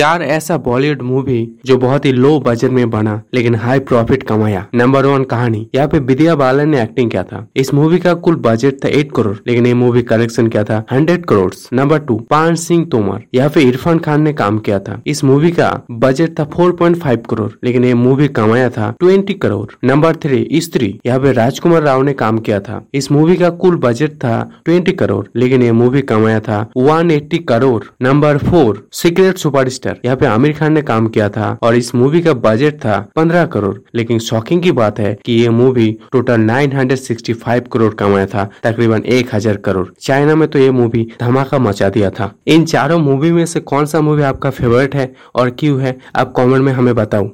चार ऐसा बॉलीवुड मूवी जो बहुत ही लो बजट में बना, लेकिन हाई प्रॉफिट कमाया। नंबर वन कहानी, यहाँ पे विद्या बालन ने एक्टिंग किया था। इस मूवी का कुल बजट था एट करोड़ लेकिन ये मूवी कलेक्शन किया था हंड्रेड करोड़ नंबर टू पान सिंह तोमर, यहाँ पे इरफान खान ने काम किया था। इस मूवी का बजट था फोर पॉइंट फाइव करोड़ लेकिन ये मूवी कमाया था ट्वेंटी करोड़ नंबर थ्री स्त्री, यहाँ पे राजकुमार राव ने काम किया था। इस मूवी का कुल बजट था ट्वेंटी करोड़ लेकिन ये मूवी कमाया था one eighty crore number four secret superstar यहाँ पे आमिर खान ने काम किया था और इस मूवी का बजट था पंद्रह करोड़। लेकिन शॉकिंग की बात है की ये मूवी टोटल 965 करोड़ कमाया था, तकरीबन एक हज़ार करोड़। चाइना में तो ये मूवी धमाका मचा दिया था। इन चारों मूवी में से कौन सा मूवी आपका फेवरेट है और क्यों है, आप कमेंट में हमें बताओ।